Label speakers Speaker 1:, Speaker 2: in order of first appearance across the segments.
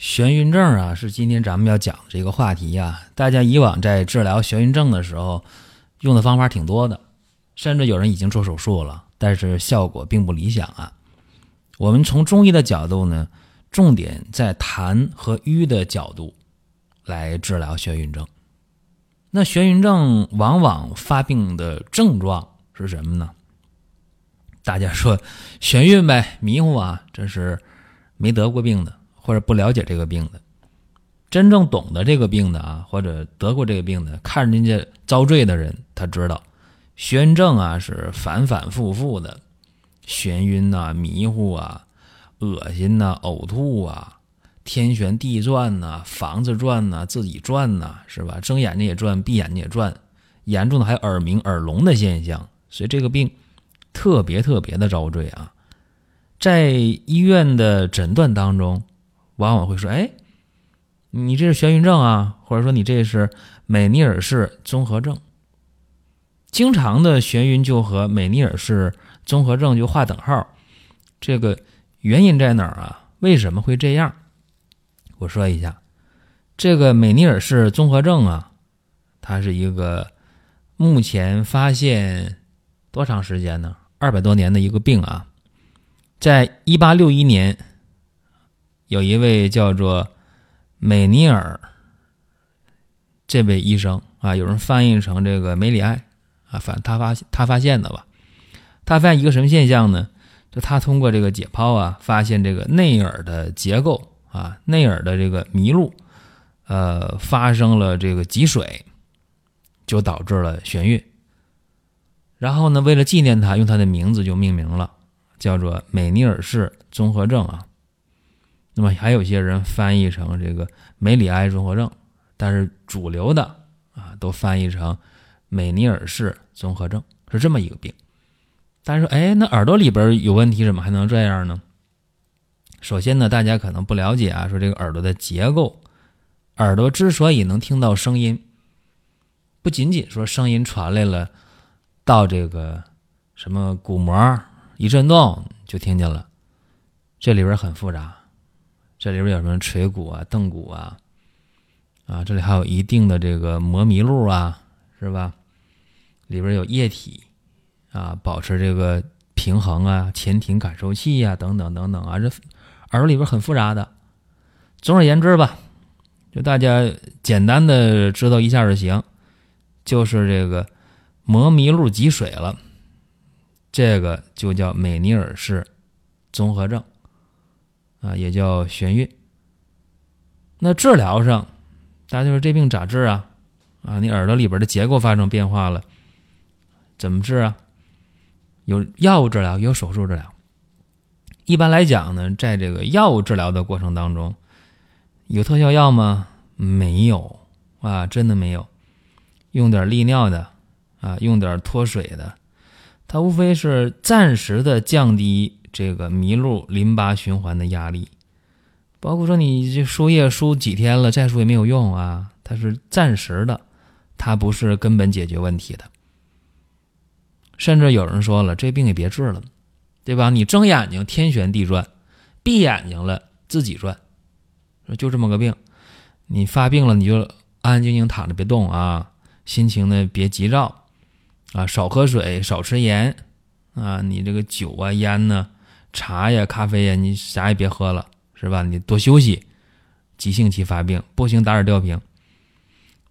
Speaker 1: 眩晕症啊，是今天咱们要讲的这个话题呀。大家以往在治疗眩晕症的时候，用的方法挺多的，甚至有人已经做手术了，但是效果并不理想啊。我们从中医的角度呢，重点在痰和瘀的角度来治疗眩晕症。那眩晕症往往发病的症状是什么呢？大家说眩晕呗，迷糊啊，这是没得过病的。或者不了解这个病的，真正懂得这个病的啊，或者得过这个病的，看人家遭罪的人，他知道，眩症啊是反反复复的，眩晕呐、迷糊啊、恶心呐、呕吐啊、天旋地转呐、房子转呐、自己转呐，是吧？睁眼睛也转，闭眼睛也转，严重的还有耳鸣、耳聋的现象，所以这个病特别特别的遭罪啊，在医院的诊断当中。往往会说：“哎，你这是眩晕症啊，或者说你这是美尼尔氏综合症。经常的眩晕就和美尼尔氏综合症就划等号，这个原因在哪儿啊？为什么会这样？我说一下，这个美尼尔氏综合症啊，它是一个目前发现多长时间呢？二百多年的一个病啊，在一八六一年。”有一位叫做美尼尔这位医生啊，有人翻译成这个梅里埃啊，反他发他发现的吧？他发现一个什么现象呢？就他通过这个解剖啊，发现这个内耳的结构啊，内耳的这个迷路，呃，发生了这个积水，就导致了眩晕。然后呢，为了纪念他，用他的名字就命名了，叫做美尼尔氏综合症啊。那么还有些人翻译成这个梅里埃综合症，但是主流的啊都翻译成美尼尔氏综合症，是这么一个病。大家说，哎，那耳朵里边有问题，怎么还能这样呢？首先呢，大家可能不了解啊，说这个耳朵的结构，耳朵之所以能听到声音，不仅仅说声音传来了，到这个什么鼓膜一震动就听见了，这里边很复杂。这里边有什么垂骨啊、镫骨啊，啊，这里还有一定的这个膜迷路啊，是吧？里边有液体啊，保持这个平衡啊，前庭感受器呀，等等等等啊，这耳朵里边很复杂的。总而言之吧，就大家简单的知道一下就行，就是这个膜迷路积水了，这个就叫美尼尔氏综合症。啊，也叫眩晕。那治疗上，大家就说这病咋治啊？啊，你耳朵里边的结构发生变化了，怎么治啊？有药物治疗，有手术治疗。一般来讲呢，在这个药物治疗的过程当中，有特效药吗？没有啊，真的没有。用点利尿的啊，用点脱水的，它无非是暂时的降低。这个迷路淋巴循环的压力，包括说你这输液输几天了，再输也没有用啊，它是暂时的，它不是根本解决问题的。甚至有人说了，这病也别治了，对吧？你睁眼睛天旋地转，闭眼睛了自己转，就这么个病，你发病了你就安安静静躺着别动啊，心情呢别急躁啊，少喝水，少吃盐啊，你这个酒啊烟呢。茶呀，咖啡呀，你啥也别喝了，是吧？你多休息，急性期发病不行，打点吊瓶。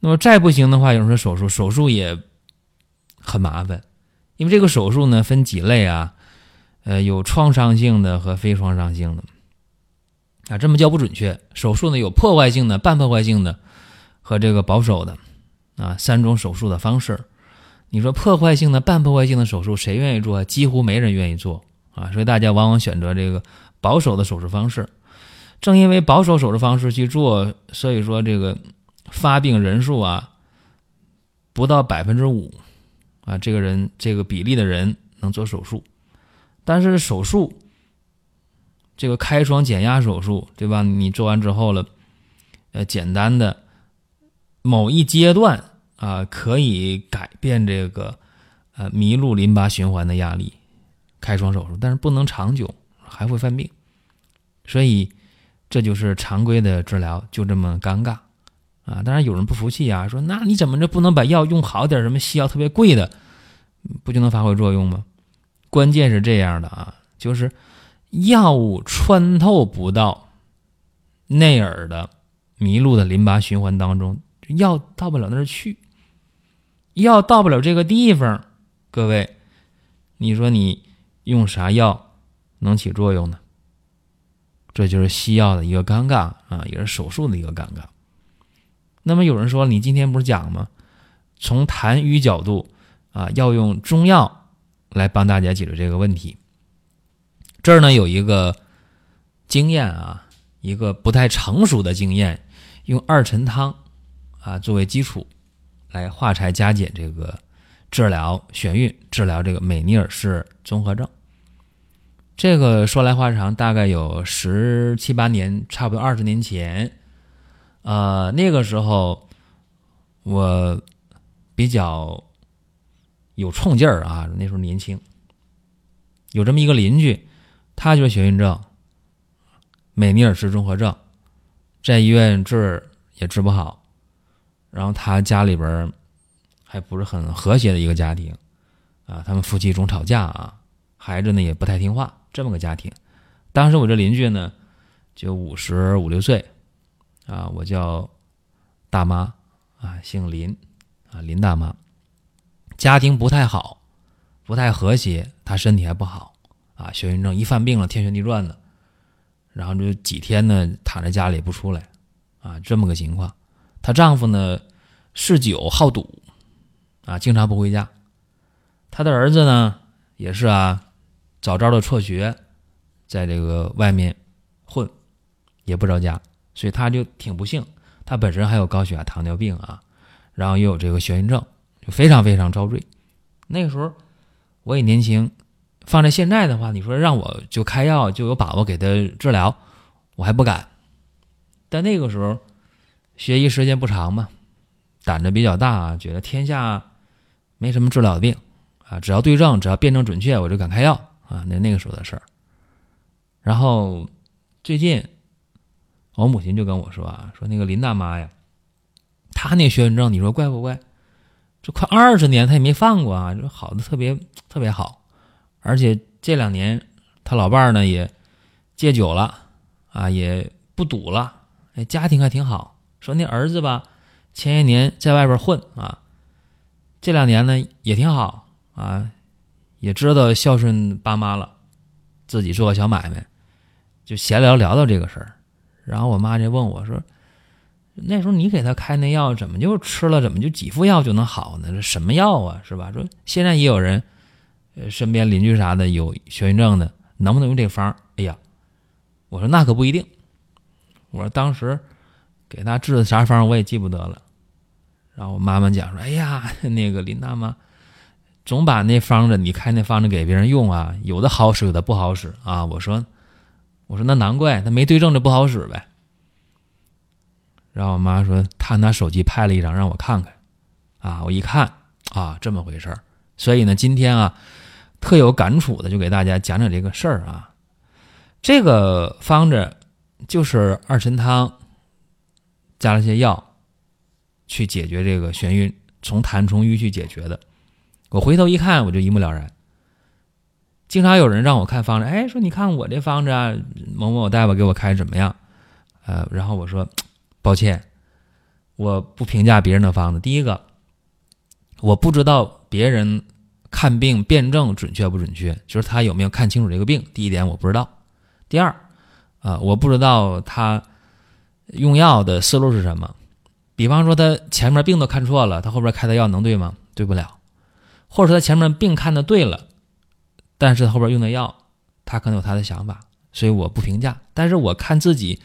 Speaker 1: 那么再不行的话，有人说手术，手术也很麻烦，因为这个手术呢分几类啊，呃，有创伤性的和非创伤性的啊，这么叫不准确。手术呢有破坏性的、半破坏性的和这个保守的啊三种手术的方式。你说破坏性的、半破坏性的手术谁愿意做？几乎没人愿意做。啊，所以大家往往选择这个保守的手术方式。正因为保守手术方式去做，所以说这个发病人数啊不到百分之五啊，这个人这个比例的人能做手术，但是手术这个开窗减压手术，对吧？你做完之后了，呃，简单的某一阶段啊，可以改变这个呃迷路淋巴循环的压力，开窗手术，但是不能长久，还会犯病，所以。这就是常规的治疗，就这么尴尬啊！当然有人不服气啊，说那你怎么着不能把药用好点？什么西药特别贵的，不就能发挥作用吗？关键是这样的啊，就是药物穿透不到内耳的迷路的淋巴循环当中，药到不了那儿去，药到不了这个地方，各位，你说你用啥药能起作用呢？这就是西药的一个尴尬啊，也是手术的一个尴尬。那么有人说，你今天不是讲吗？从痰瘀角度啊，要用中药来帮大家解决这个问题。这儿呢有一个经验啊，一个不太成熟的经验，用二陈汤啊作为基础来化柴加减这个治疗眩晕，治疗这个美尼尔氏综合症。这个说来话长，大概有十七八年，差不多二十年前，呃，那个时候我比较有冲劲儿啊，那时候年轻，有这么一个邻居，他就是眩晕症，美尼尔氏综合症，在医院治也治不好，然后他家里边还不是很和谐的一个家庭，啊，他们夫妻总吵架啊，孩子呢也不太听话。这么个家庭，当时我这邻居呢，就五十五六岁，啊，我叫大妈，啊，姓林，啊，林大妈，家庭不太好，不太和谐，她身体还不好，啊，眩晕症一犯病了，天旋地转的，然后就几天呢躺在家里不出来，啊，这么个情况。她丈夫呢嗜酒好赌，啊，经常不回家。她的儿子呢也是啊。早早的辍学，在这个外面混，也不着家，所以他就挺不幸。他本身还有高血压、糖尿病啊，然后又有这个眩晕症，就非常非常遭罪。那个时候我也年轻，放在现在的话，你说让我就开药就有把握给他治疗，我还不敢。但那个时候学医时间不长嘛，胆子比较大，觉得天下没什么治疗的病啊，只要对症，只要辨证准确，我就敢开药。啊，那那个时候的事儿。然后最近我母亲就跟我说啊，说那个林大妈呀，她那眩晕症，你说怪不怪？这快二十年她也没犯过啊，就好的特别特别好。而且这两年她老伴儿呢也戒酒了啊，也不赌了，哎，家庭还挺好。说那儿子吧，前些年在外边混啊，这两年呢也挺好啊。也知道孝顺爸妈了，自己做个小买卖，就闲聊聊到这个事儿，然后我妈就问我说：“那时候你给他开那药，怎么就吃了，怎么就几副药就能好呢？这什么药啊，是吧？”说现在也有人，呃，身边邻居啥的有眩晕症的，能不能用这方？哎呀，我说那可不一定。我说当时给他治的啥方我也记不得了。然后我妈妈讲说：“哎呀，那个林大妈。”总把那方子，你开那方子给别人用啊，有的好使，有的不好使啊。我说，我说那难怪他没对症，就不好使呗。然后我妈说，她拿手机拍了一张让我看看，啊，我一看啊，这么回事儿。所以呢，今天啊，特有感触的就给大家讲讲这个事儿啊。这个方子就是二陈汤加了些药，去解决这个眩晕，从痰从瘀去解决的。我回头一看，我就一目了然。经常有人让我看方子，哎，说你看我这方子啊，某某大夫给我开怎么样？呃，然后我说，抱歉，我不评价别人的方子。第一个，我不知道别人看病辩证准确不准确，就是他有没有看清楚这个病。第一点我不知道。第二，啊，我不知道他用药的思路是什么。比方说他前面病都看错了，他后边开的药能对吗？对不了。或者说他前面病看的对了，但是后边用的药，他可能有他的想法，所以我不评价。但是我看自己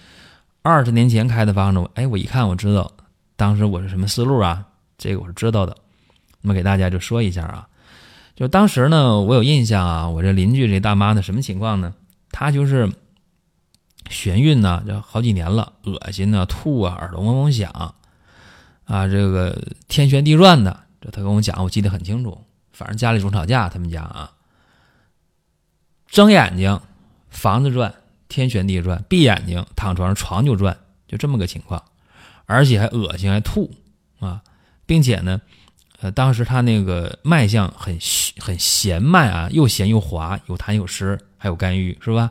Speaker 1: 二十年前开的方子，哎，我一看我知道当时我是什么思路啊，这个我是知道的。那么给大家就说一下啊，就当时呢，我有印象啊，我这邻居这大妈呢，什么情况呢？她就是眩晕呢，就好几年了，恶心呢，吐啊，耳朵嗡嗡响啊，这个天旋地转的。这她跟我讲，我记得很清楚。反正家里总吵架，他们家啊，睁眼睛房子转，天旋地转；闭眼睛躺床上床就转，就这么个情况，而且还恶心，还吐啊，并且呢。呃，当时他那个脉象很很弦脉啊，又弦又滑，有痰有湿，还有肝郁，是吧？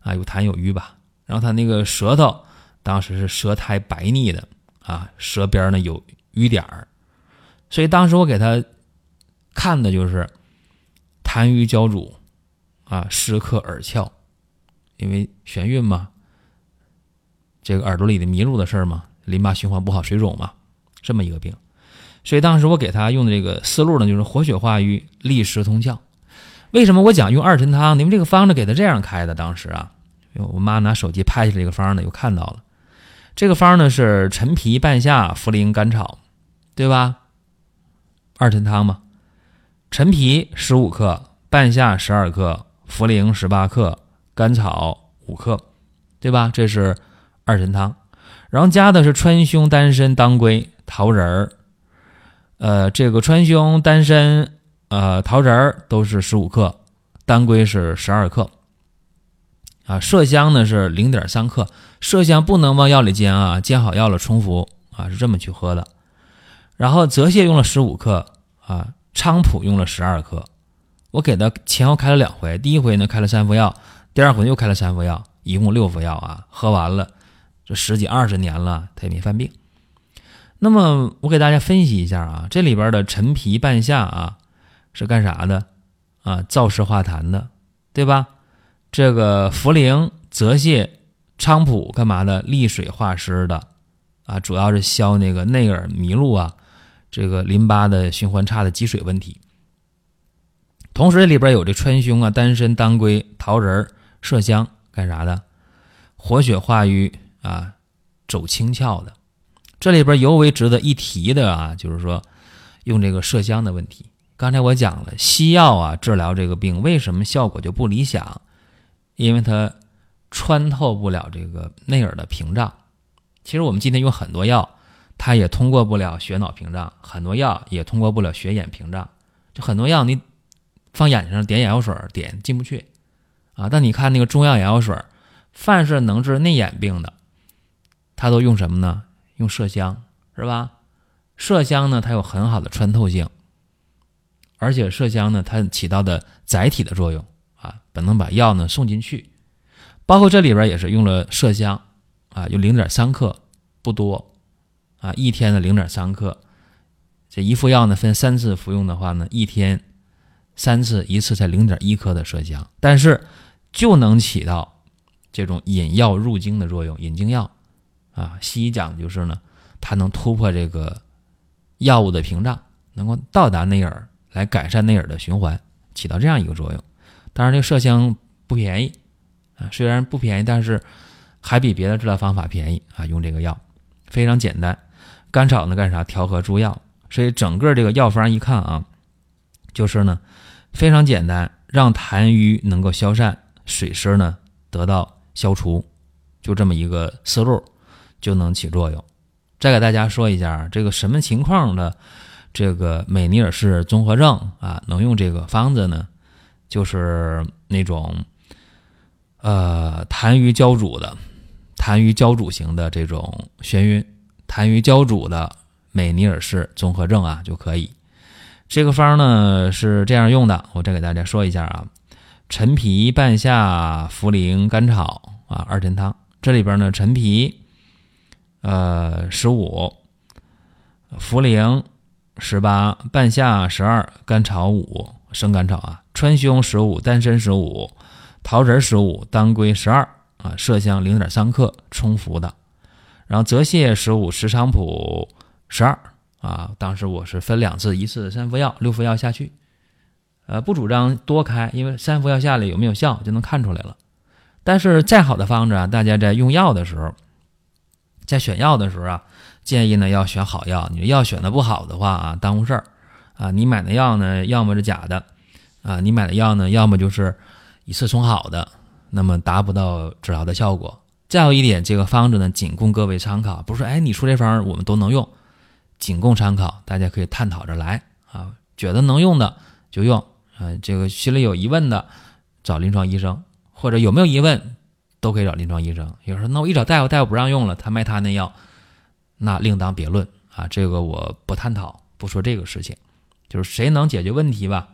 Speaker 1: 啊，有痰有瘀吧。然后他那个舌头当时是舌苔白腻的啊，舌边呢有瘀点儿，所以当时我给他看的就是痰瘀交阻啊，湿克耳窍，因为眩晕嘛，这个耳朵里的迷路的事儿嘛，淋巴循环不好，水肿嘛，这么一个病。所以当时我给他用的这个思路呢，就是活血化瘀、利湿通窍。为什么我讲用二陈汤？你们这个方子给他这样开的。当时啊，我妈拿手机拍下来这个方呢，又看到了。这个方呢是陈皮、半夏、茯苓、甘草，对吧？二陈汤嘛，陈皮十五克，半夏十二克，茯苓十八克，甘草五克，对吧？这是二神汤。然后加的是川芎、丹参、当归、桃仁儿。呃，这个川芎、丹参、呃桃仁儿都是十五克，当归是十二克，啊，麝香呢是零点三克，麝香不能往药里煎啊，煎好药了冲服啊，是这么去喝的。然后泽泻用了十五克，啊，菖蒲用了十二克，我给他前后开了两回，第一回呢开了三副药，第二回又开了三副药，一共六副药啊，喝完了，这十几二十年了，他也没犯病。那么我给大家分析一下啊，这里边的陈皮、半夏啊是干啥的啊？燥湿化痰的，对吧？这个茯苓、泽泻、菖蒲干嘛的？利水化湿的啊，主要是消那个内耳迷路啊，这个淋巴的循环差的积水问题。同时里边有这川芎啊、丹参、当归、桃仁、麝香干啥的？活血化瘀啊，走清窍的。这里边尤为值得一提的啊，就是说用这个麝香的问题。刚才我讲了，西药啊治疗这个病为什么效果就不理想？因为它穿透不了这个内耳的屏障。其实我们今天用很多药，它也通过不了血脑屏障，很多药也通过不了血眼屏障。就很多药你放眼睛上点眼药水点进不去啊。但你看那个中药眼药水，凡是能治内眼病的，它都用什么呢？用麝香是吧？麝香呢，它有很好的穿透性，而且麝香呢，它起到的载体的作用啊，本能把药呢送进去。包括这里边也是用了麝香啊，有零点三克，不多啊，一天的零点三克。这一副药呢，分三次服用的话呢，一天三次，一次才零点一克的麝香，但是就能起到这种引药入经的作用，引经药。啊，西医讲就是呢，它能突破这个药物的屏障，能够到达内耳，来改善内耳的循环，起到这样一个作用。当然，这麝香不便宜啊，虽然不便宜，但是还比别的治疗方法便宜啊。用这个药非常简单，甘草呢干啥？调和诸药，所以整个这个药方一看啊，就是呢非常简单，让痰瘀能够消散，水湿呢得到消除，就这么一个思路。就能起作用。再给大家说一下，这个什么情况的这个美尼尔氏综合症啊，能用这个方子呢？就是那种呃痰瘀胶主的痰瘀胶主型的这种眩晕，痰瘀胶主的美尼尔氏综合症啊就可以。这个方呢是这样用的，我再给大家说一下啊：陈皮、半夏、茯苓、甘草啊，二陈汤。这里边呢，陈皮。呃，十五，茯苓十八，半夏十二，甘草五，生甘草啊，川芎十五，丹参十五，桃仁十五，当归十二啊，麝香零点三克，冲服的。然后泽泻十五，石菖蒲十二啊。当时我是分两次，一次三副药，六副药下去。呃，不主张多开，因为三副药下来有没有效就能看出来了。但是再好的方子啊，大家在用药的时候，在选药的时候啊，建议呢要选好药。你药选的不好的话啊，耽误事儿啊。你买的药呢，要么是假的啊，你买的药呢，要么就是一次冲好的，那么达不到治疗的效果。再有一点，这个方子呢，仅供各位参考，不是哎你出这方我们都能用，仅供参考，大家可以探讨着来啊，觉得能用的就用啊，这个心里有疑问的找临床医生，或者有没有疑问都可以找临床医生。有人说那我一找大夫，大夫不让用了，他卖他那药，那另当别论啊，这个我不探讨，不说这个事情，就是谁能解决问题吧，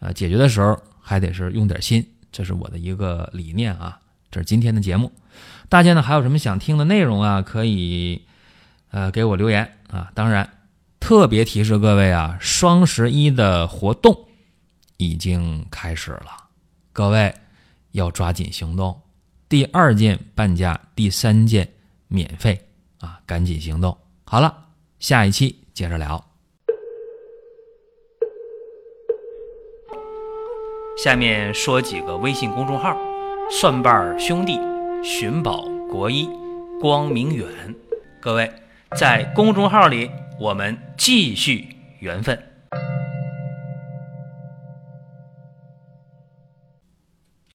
Speaker 1: 呃，解决的时候还得是用点心，这是我的一个理念啊。这是今天的节目，大家呢还有什么想听的内容啊？可以呃给我留言啊。当然，特别提示各位啊，双十一的活动已经开始了，各位要抓紧行动。第二件半价，第三件免费啊，赶紧行动。好了，下一期接着聊。下面说几个微信公众号。蒜瓣兄弟、寻宝国医、光明远，各位在公众号里，我们继续缘分。